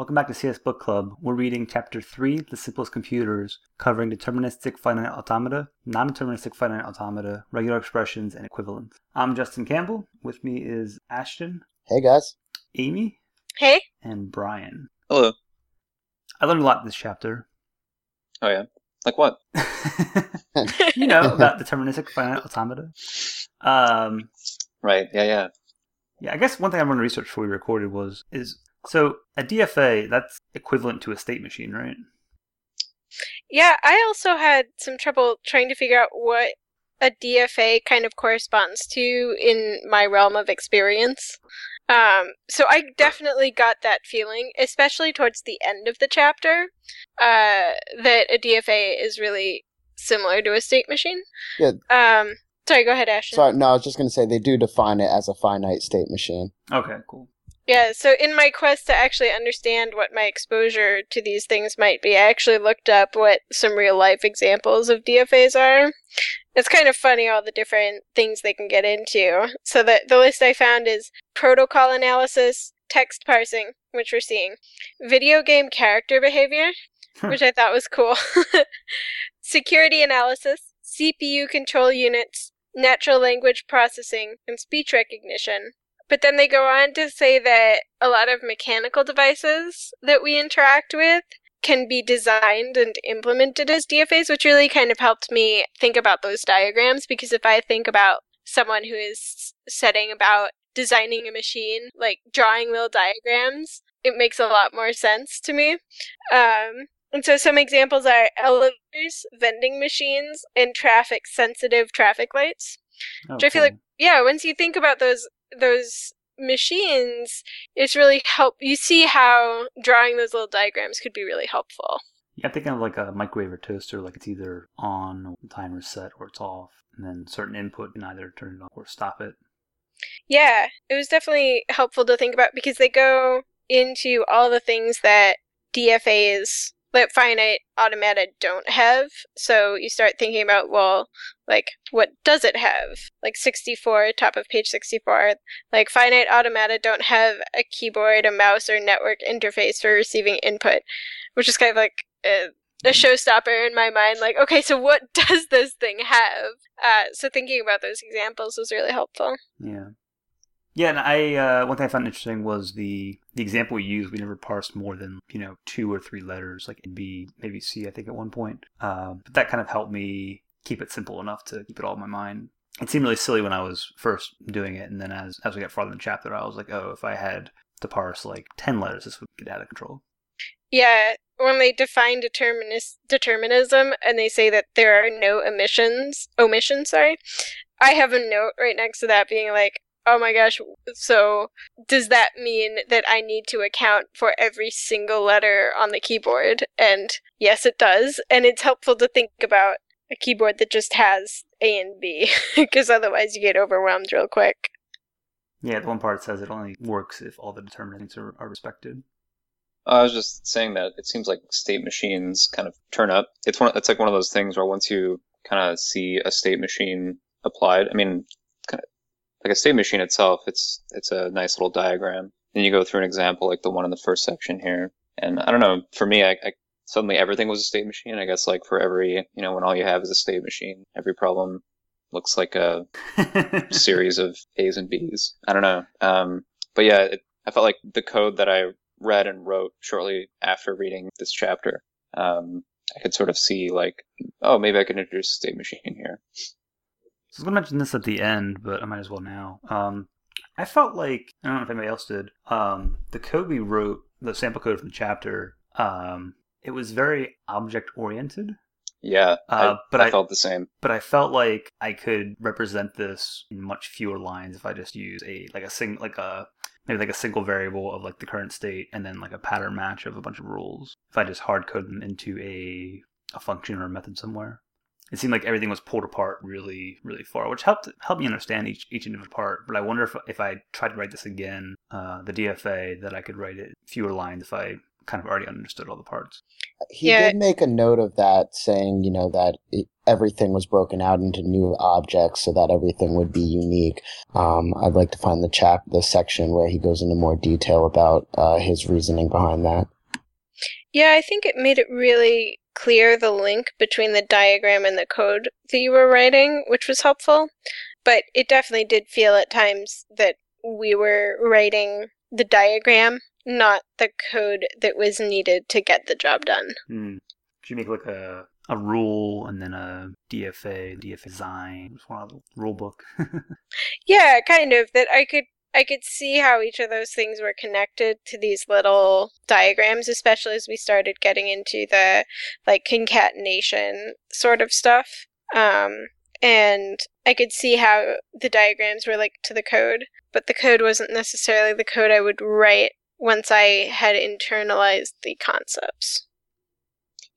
Welcome back to CS Book Club. We're reading Chapter 3, The Simplest Computers, covering deterministic finite automata, non-deterministic finite automata, regular expressions, and equivalents. I'm Justin Campbell. With me is Ashton, Hey guys. Amy, Hey, and Brian. Hello. I learned a lot this chapter. Oh yeah. Like what? you know, about deterministic finite automata. Um, Right. Yeah. Yeah. yeah, I guess one thing I wanted to research before we recorded was, is, so a DFA, that's equivalent to a state machine, right? yeah, I also had some trouble trying to figure out what a DFA kind of corresponds to in my realm of experience. Um, so I definitely got that feeling, especially towards the end of the chapter, uh, that a DFA is really similar to a state machine. Yeah. Um, sorry, go ahead, Ashton. Sorry, no, I was just going to say they do define it as a finite state machine. Okay, cool. Yeah, so in my quest to actually understand what my exposure to these things might be, I actually looked up what some real life examples of DFAs are. It's kind of funny all the different things they can get into. So the the list I found is protocol analysis, text parsing, which we're seeing, video game character behavior, which I thought was cool, security analysis, CPU control units, natural language processing, and speech recognition. But then they go on to say that a lot of mechanical devices that we interact with can be designed and implemented as DFAs, which really kind of helped me think about those diagrams because if I think about someone who is setting about designing a machine, like drawing little diagrams, it makes a lot more sense to me. Um, and so some examples are elevators, vending machines, and traffic sensitive traffic lights. Which I feel like yeah, once you think about those those machines, it's really help. You see how drawing those little diagrams could be really helpful. Yeah, I'm thinking of like a microwave or toaster, like it's either on, the timer's set, or it's off, and then certain input can either turn it on or stop it. Yeah, it was definitely helpful to think about because they go into all the things that DFAs, that finite automata don't have. So you start thinking about, well, like, what does it have? Like 64, top of page 64. Like, finite automata don't have a keyboard, a mouse, or network interface for receiving input, which is kind of like a, a showstopper in my mind. Like, okay, so what does this thing have? Uh, so thinking about those examples was really helpful. Yeah. Yeah, and I uh, one thing I found interesting was the the example we used. We never parsed more than you know two or three letters, like in B, maybe C, I think at one point. Um, but that kind of helped me keep it simple enough to keep it all in my mind. It seemed really silly when I was first doing it, and then as as we got farther in the chapter, I was like, oh, if I had to parse like ten letters, this would get out of control. Yeah, when they define determinis- determinism and they say that there are no emissions, omissions, sorry, I have a note right next to that being like, oh my gosh, so does that mean that I need to account for every single letter on the keyboard? And yes, it does. And it's helpful to think about a keyboard that just has A and B, because otherwise you get overwhelmed real quick. Yeah, the one part says it only works if all the determinants are, are respected. I was just saying that it seems like state machines kind of turn up. It's one. It's like one of those things where once you kind of see a state machine applied, I mean, kind of like a state machine itself, it's it's a nice little diagram. Then you go through an example like the one in the first section here, and I don't know. For me, I, I suddenly everything was a state machine. I guess like for every you know when all you have is a state machine, every problem looks like a series of A's and B's. I don't know. Um, but yeah, it, I felt like the code that I read and wrote shortly after reading this chapter, um, I could sort of see like, oh, maybe I could introduce a state machine here. So I was going to mention this at the end, but I might as well now. Um, I felt like, I don't know if anybody else did, um, the code we wrote, the sample code from the chapter, um, it was very object oriented. Yeah, Uh, I, but I, I- felt the same. But I felt like I could represent this in much fewer lines if I just use a like a sing like a maybe like a single variable of like the current state and then like a pattern match of a bunch of rules. If I just hard code them into a a function or a method somewhere. It seemed like everything was pulled apart really, really far, which helped helped me understand each each individual part. But I wonder if if I tried to write this again, uh, the DFA, that I could write it fewer lines if I kind of already understood all the parts. He Yeah. did make a note of that, saying, you know, that it, everything was broken out into new objects so that everything would be unique. Um, I'd like to find the chap, the section where he goes into more detail about uh, his reasoning behind that. Yeah, I think it made it really clear the link between the diagram and the code that you were writing, which was helpful. But it definitely did feel at times that we were writing the diagram, not the code that was needed to get the job done. Hmm. Should you make like a a rule and then a DFA, DFA design, one of the rule book. Yeah, kind of. That I could I could see how each of those things were connected to these little diagrams, especially as we started getting into the like concatenation sort of stuff. Um, and I could see how the diagrams were linked to the code, but the code wasn't necessarily the code I would write once I had internalized the concepts.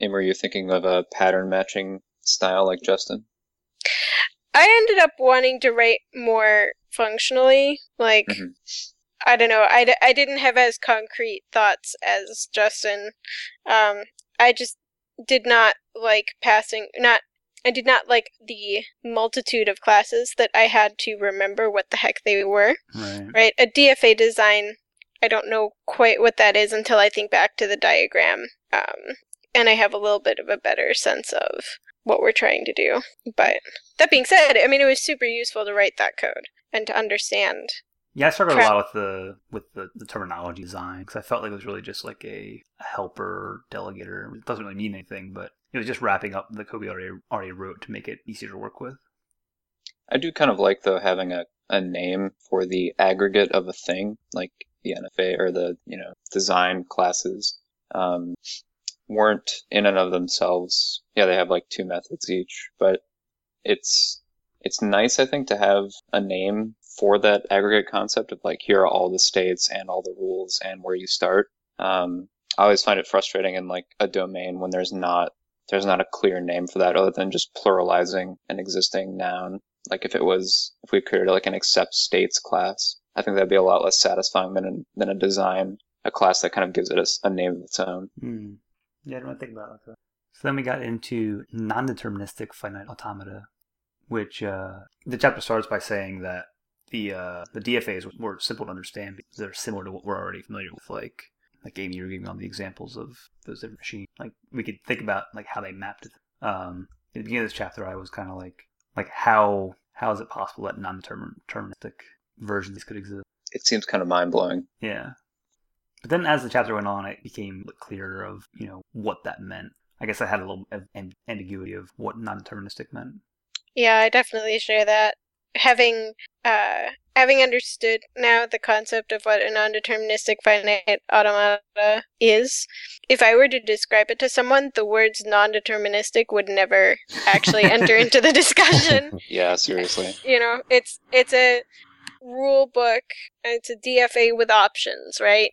And were you thinking of a pattern matching style like Justin? I ended up wanting to write more functionally, like Mhm. I don't know. I, d- I didn't have as concrete thoughts as Justin. Um, I just did not like passing. Not I did not like the multitude of classes that I had to remember what the heck they were. right. Right, a DFA design. I don't know quite what that is until I think back to the diagram, um, and I have a little bit of a better sense of what we're trying to do. But that being said, I mean, it was super useful to write that code and to understand Yeah, I struggled Crap. a lot with the with the, the terminology design because I felt like it was really just like a, a helper delegator. It doesn't really mean anything, but it was just wrapping up the code we already already wrote to make it easier to work with. I do kind of like though having a, a name for the aggregate of a thing, like the NFA or the you know design classes, um, weren't in and of themselves. Yeah, they have like two methods each, but it's it's nice I think to have a name for that aggregate concept of like here are all the states and all the rules and where you start. Um, I always find it frustrating in like a domain when there's not there's not a clear name for that other than just pluralizing an existing noun like if it was if we created like an accept states class i think that'd be a lot less satisfying than a, than a design a class that kind of gives it a name of its own Hmm. Yeah, I don't think about it like that. So then we got into non-deterministic finite automata, which uh, the chapter starts by saying that the uh, the DFAs were more simple to understand because they're similar to what we're already familiar with. Like like Amy, you were giving all the examples of those different machines. Like we could think about like how they mapped it. Um, at the beginning of this chapter, I was kind of like like how how is it possible that non-deterministic versions could exist? it seems kind of mind-blowing Yeah. But then as the chapter went on, it became clearer of, you know, what that meant. I guess I had a little of ambiguity of what non-deterministic meant. Yeah, I definitely share that. Having uh having understood now the concept of what a non-deterministic finite automata is, if I were to describe it to someone, the words non-deterministic would never actually enter into the discussion. yeah seriously You know, it's it's a rule book. and It's a DFA with options, right?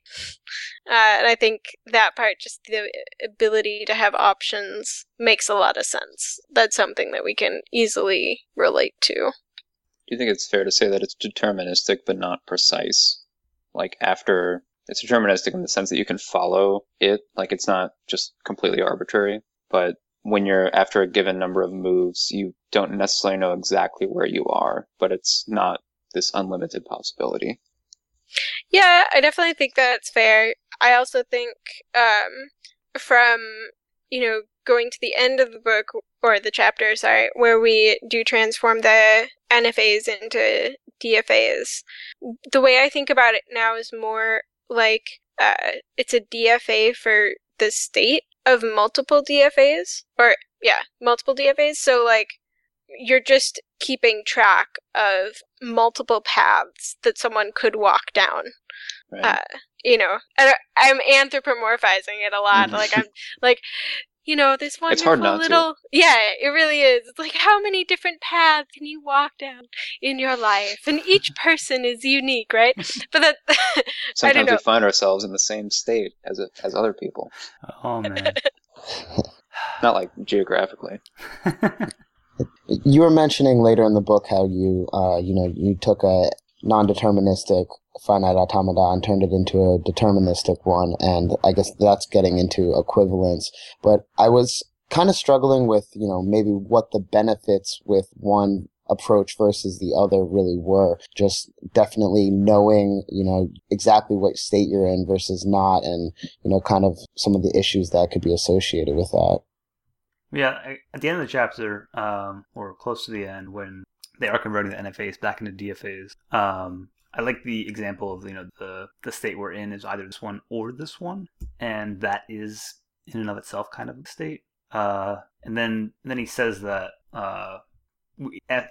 Uh, and I think that part, just the ability to have options, makes a lot of sense. That's something that we can easily relate to. do you think it's fair to say that it's deterministic but not precise like after it's deterministic in the sense that you can follow it like it's not just completely arbitrary but when you're after a given number of moves you don't necessarily know exactly where you are but it's not this unlimited possibility Yeah, I definitely think that's fair. I also think um, from, you know, going to the end of the book, or the chapter, sorry, where we do transform the NFAs into DFAs, the way I think about it now is more like uh, it's a DFA for the state of multiple DFAs, or yeah, multiple DFAs. So, like, you're just keeping track of multiple paths that someone could walk down right uh, you know, and I- I'm anthropomorphizing it a lot. Like I'm like, you know, this wonderful It's hard not to. little. Yeah, it really is. It's like how many different paths can you walk down in your life, and each person is unique, right? But that I sometimes don't we find ourselves in the same state as a, as other people Oh, man. not like geographically You were mentioning later in the book how you, uh, you know, you took a non-deterministic finite automaton, and turned it into a deterministic one, and I guess that's getting into equivalence. But I was kind of struggling with, you know, maybe what the benefits with one approach versus the other really were. Just definitely knowing, you know, exactly what state you're in versus not, and, you know, kind of some of the issues that could be associated with that. Yeah, at the end of the chapter, um, or close to the end, when they are converting the NFAs back into DFAs, um, I like the example of you know the the state we're in is either this one or this one, and that is in and of itself kind of a state. Uh, and then and then he says that uh,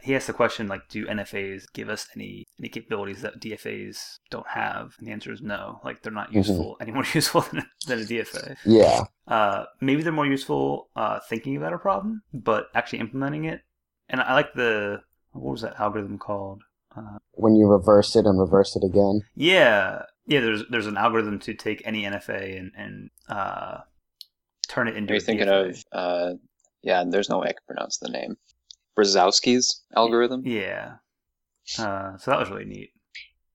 he asked the question like, do NFAs give us any any capabilities that DFAs don't have? And the answer is no. Like they're not mm-hmm. useful mm-hmm. any more useful than, than a DFA. Yeah. Uh, maybe they're more useful uh, thinking about a problem, but actually implementing it. And I like the what was that algorithm called? Uh, when you reverse it and reverse it again. Yeah, yeah. There's there's an algorithm to take any NFA and and uh, turn it into. Are you thinking DFA. of? Uh, yeah, there's no way I can pronounce the name. Brzozowski's algorithm. Yeah. Uh, so that was really neat.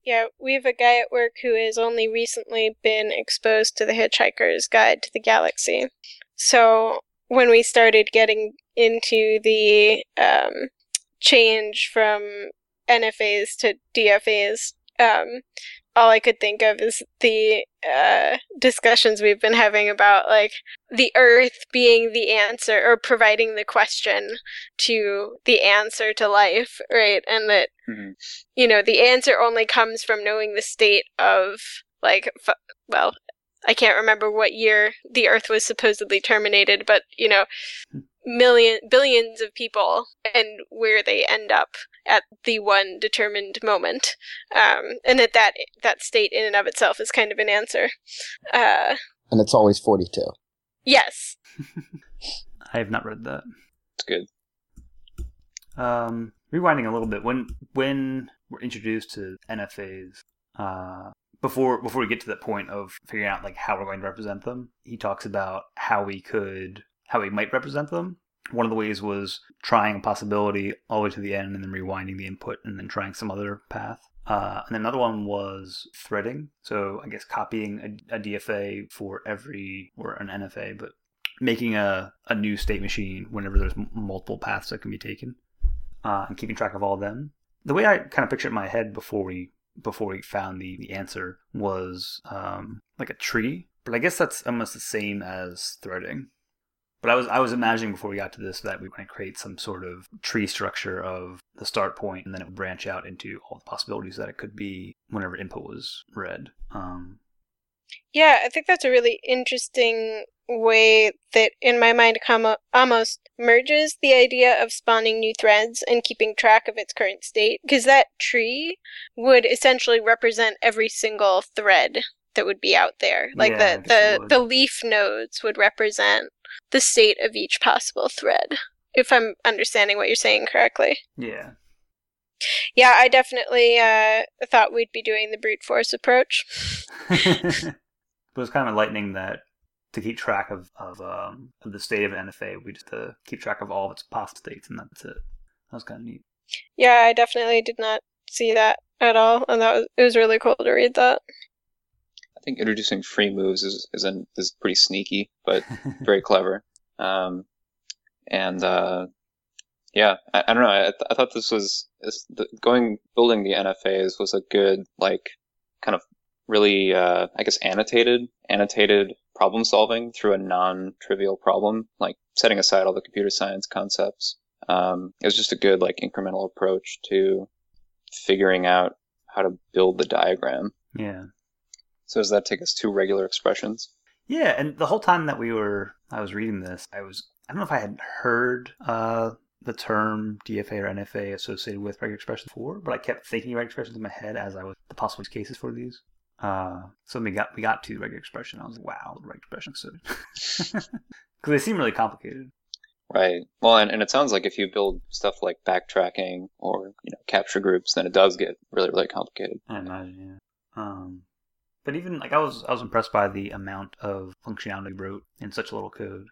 Yeah, we have a guy at work who has only recently been exposed to the Hitchhiker's Guide to the Galaxy. So when we started getting into the um, change from NFAs to DFAs, um, all I could think of is the uh, discussions we've been having about like the Earth being the answer or providing the question to the answer to life, right? And that mm-hmm. you know the answer only comes from knowing the state of like f- well. I can't remember what year the Earth was supposedly terminated, but you know, hmm million billions of people and where they end up at the one determined moment. Um, and that, that that state in and of itself is kind of an answer. Uh, and it's always 42 yes. I have not read that. It's good. Um, rewinding a little bit when when we're introduced to nfas uh, before before we get to that point of figuring out like how we're going to represent them he talks about how we could how we might represent them. One of the ways was trying a possibility all the way to the end and then rewinding the input and then trying some other path. Uh, and another one was threading. So I guess copying a, a, DFA for every, or an NFA, but making a, a new state machine whenever there's m- multiple paths that can be taken uh, and keeping track of all of them. The way I kind of pictured in my head before we before we found the, the answer was um, like a tree, but I guess that's almost the same as threading. But I was I was imagining before we got to this that we were going to create some sort of tree structure of the start point, and then it would branch out into all the possibilities that it could be whenever input was read. Um, yeah, I think that's a really interesting way that, in my mind, almost merges the idea of spawning new threads and keeping track of its current state, because that tree would essentially represent every single thread that would be out there. Like yeah, the the, the leaf nodes would represent the state of each possible thread, if I'm understanding what you're saying correctly. Yeah. Yeah, I definitely uh, thought we'd be doing the brute force approach. but it's kind of enlightening that to keep track of of, um, of the state of NFA, we just to keep track of all of its past states, and that's it. That was kind of neat. Yeah, I definitely did not see that at all, and that was it was really cool to read that. I think introducing free moves is is, an, is pretty sneaky, but very clever. Um, and uh, yeah, I, I, don't know. I, th- I thought this was this, the, going building the NFAs was a good like kind of really uh, I guess annotated annotated problem solving through a non-trivial problem, like setting aside all the computer science concepts. Um, it was just a good like incremental approach to figuring out how to build the diagram. Yeah. So does that take us to regular expressions? Yeah, and the whole time that we were, I was reading this, I was, I don't know if I had heard uh, the term DFA or NFA associated with regular expressions before, but I kept thinking regular expressions in my head as I was the possible cases for these. Uh, so we got we got to regular expression. I was like, wow, regular expression. So because they seem really complicated. Right. Well, and, and it sounds like if you build stuff like backtracking or you know capture groups, then it does get really really complicated. I imagine. Yeah. Um, but even like I was I was impressed by the amount of functionality wrote in such a little code.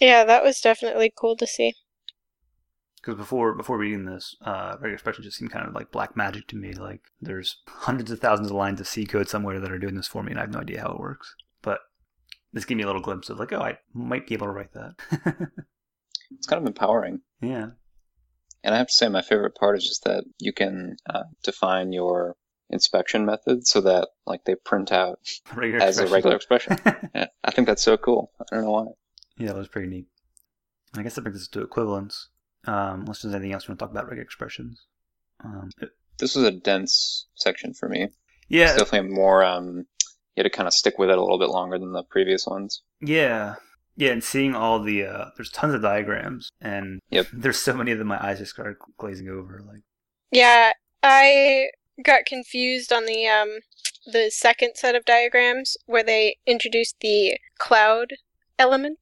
Yeah, that was definitely cool to see. because before before reading this, uh, regular expression just seemed kind of like black magic to me. Like there's hundreds of thousands of lines of C code somewhere that are doing this for me, and I have no idea how it works. But this gave me a little glimpse of like, oh, I might be able to write that. It's kind of empowering. yeah, And I have to say, my favorite part is just that you can uh, define your inspection method so that like they print out regular as a regular expression. Yeah, I think that's so cool. I don't know why. yeah, that was pretty neat. I guess that brings us to equivalence. Um, unless there's anything else you want to talk about regular expressions. Um, This was a dense section for me. yeah, It's definitely more. Um, you had to kind of stick with it a little bit longer than the previous ones. Yeah. Yeah, and seeing all the uh there's tons of diagrams and Yep. there's so many of them my eyes just started glazing over like Yeah, I got confused on the um the second set of diagrams where they introduced the cloud element.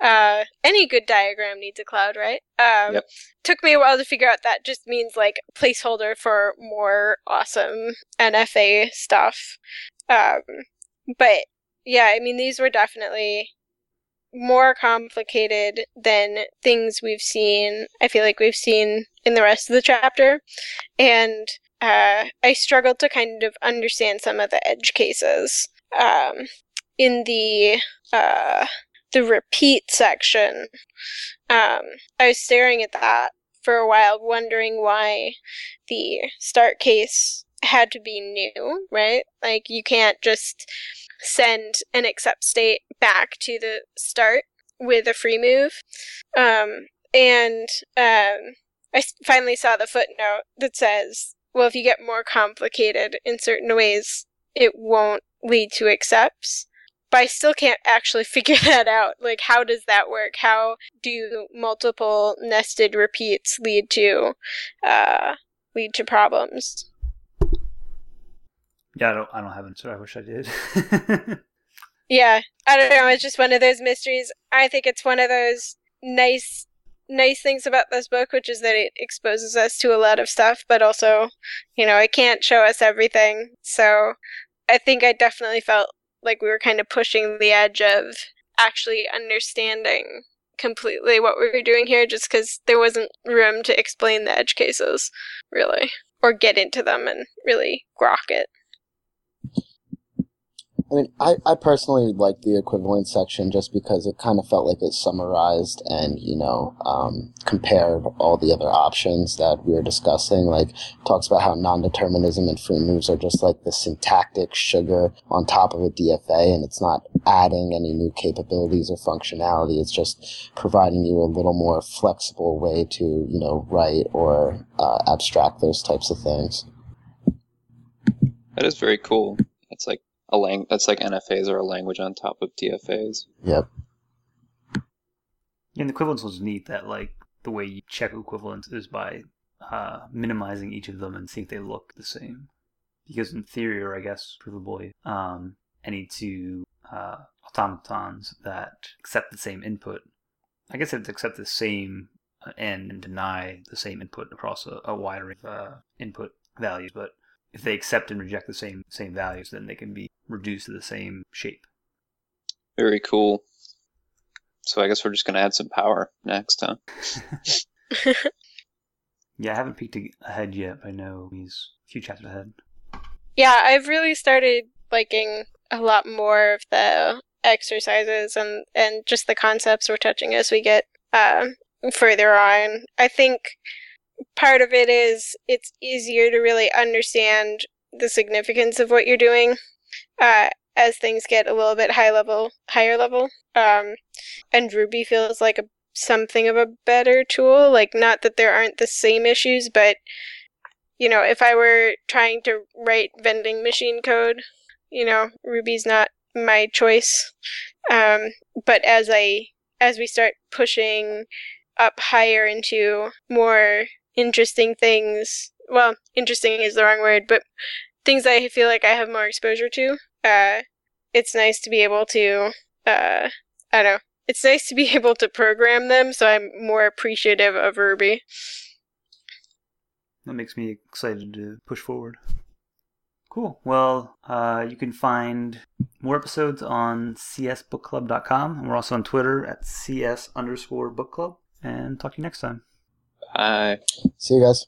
Uh any good diagram needs a cloud, right? Um Yep. took me a while to figure out that just means like placeholder for more awesome NFA stuff. Um but yeah, I mean these were definitely more complicated than things we've seen. I feel like we've seen in the rest of the chapter, and uh, I struggled to kind of understand some of the edge cases. Um, in the uh, the repeat section, um, I was staring at that for a while, wondering why the start case had to be new, right? Like you can't just send an accept state back to the start with a free move. Um, and um, I finally saw the footnote that says, well, if you get more complicated in certain ways, it won't lead to accepts. But I still can't actually figure that out. Like, how does that work? How do multiple nested repeats lead to uh, lead to problems? Yeah, I don't I don't have an answer. I wish I did. Yeah, I don't know. It's just one of those mysteries. I think it's one of those nice, nice things about this book, which is that it exposes us to a lot of stuff, but also, you know, it can't show us everything. So I think I definitely felt like we were kind of pushing the edge of actually understanding completely what we were doing here, just because there wasn't room to explain the edge cases, really, or get into them and really grok it. I mean, I, I personally like the equivalent section just because it kind of felt like it summarized and, you know, um, compared all the other options that we were discussing. Like, talks about how non-determinism and free moves are just like the syntactic sugar on top of a DFA and it's not adding any new capabilities or functionality. It's just providing you a little more flexible way to, you know, write or uh, abstract those types of things. That is very cool. It's like a lang. That's like NFAs are a language on top of DFAs. Yep. And the equivalence was neat that like the way you check equivalence is by uh, minimizing each of them and see if they look the same. Because in theory, or I guess provably, um, any two uh, automatons that accept the same input, I guess if they accept the same uh, end and deny the same input across a, a wide array of uh, input values, but if they accept and reject the same same values, then they can be reduced to the same shape. Very cool. So I guess we're just gonna add some power next, huh? Yeah, I haven't peeked ahead yet, but I know he's a few chapters ahead. Yeah, I've really started liking a lot more of the exercises and and just the concepts we're touching as we get uh, further on. I think part of it is it's easier to really understand the significance of what you're doing uh, as things get a little bit high level, higher level. Um, and Ruby feels like a something of a better tool. Like, not that there aren't the same issues, but you know, if I were trying to write vending machine code, you know, Ruby's not my choice. Um, but as I as we start pushing up higher into more interesting things, well, interesting is the wrong word, but things I feel like I have more exposure to, uh, it's nice to be able to, uh, I don't know, it's nice to be able to program them, so I'm more appreciative of Ruby. That makes me excited to push forward. Cool. Well, uh, you can find more episodes on csbookclub.com. And we're also on Twitter at cs underscore book club. And talk to you next time. Bye. See you guys.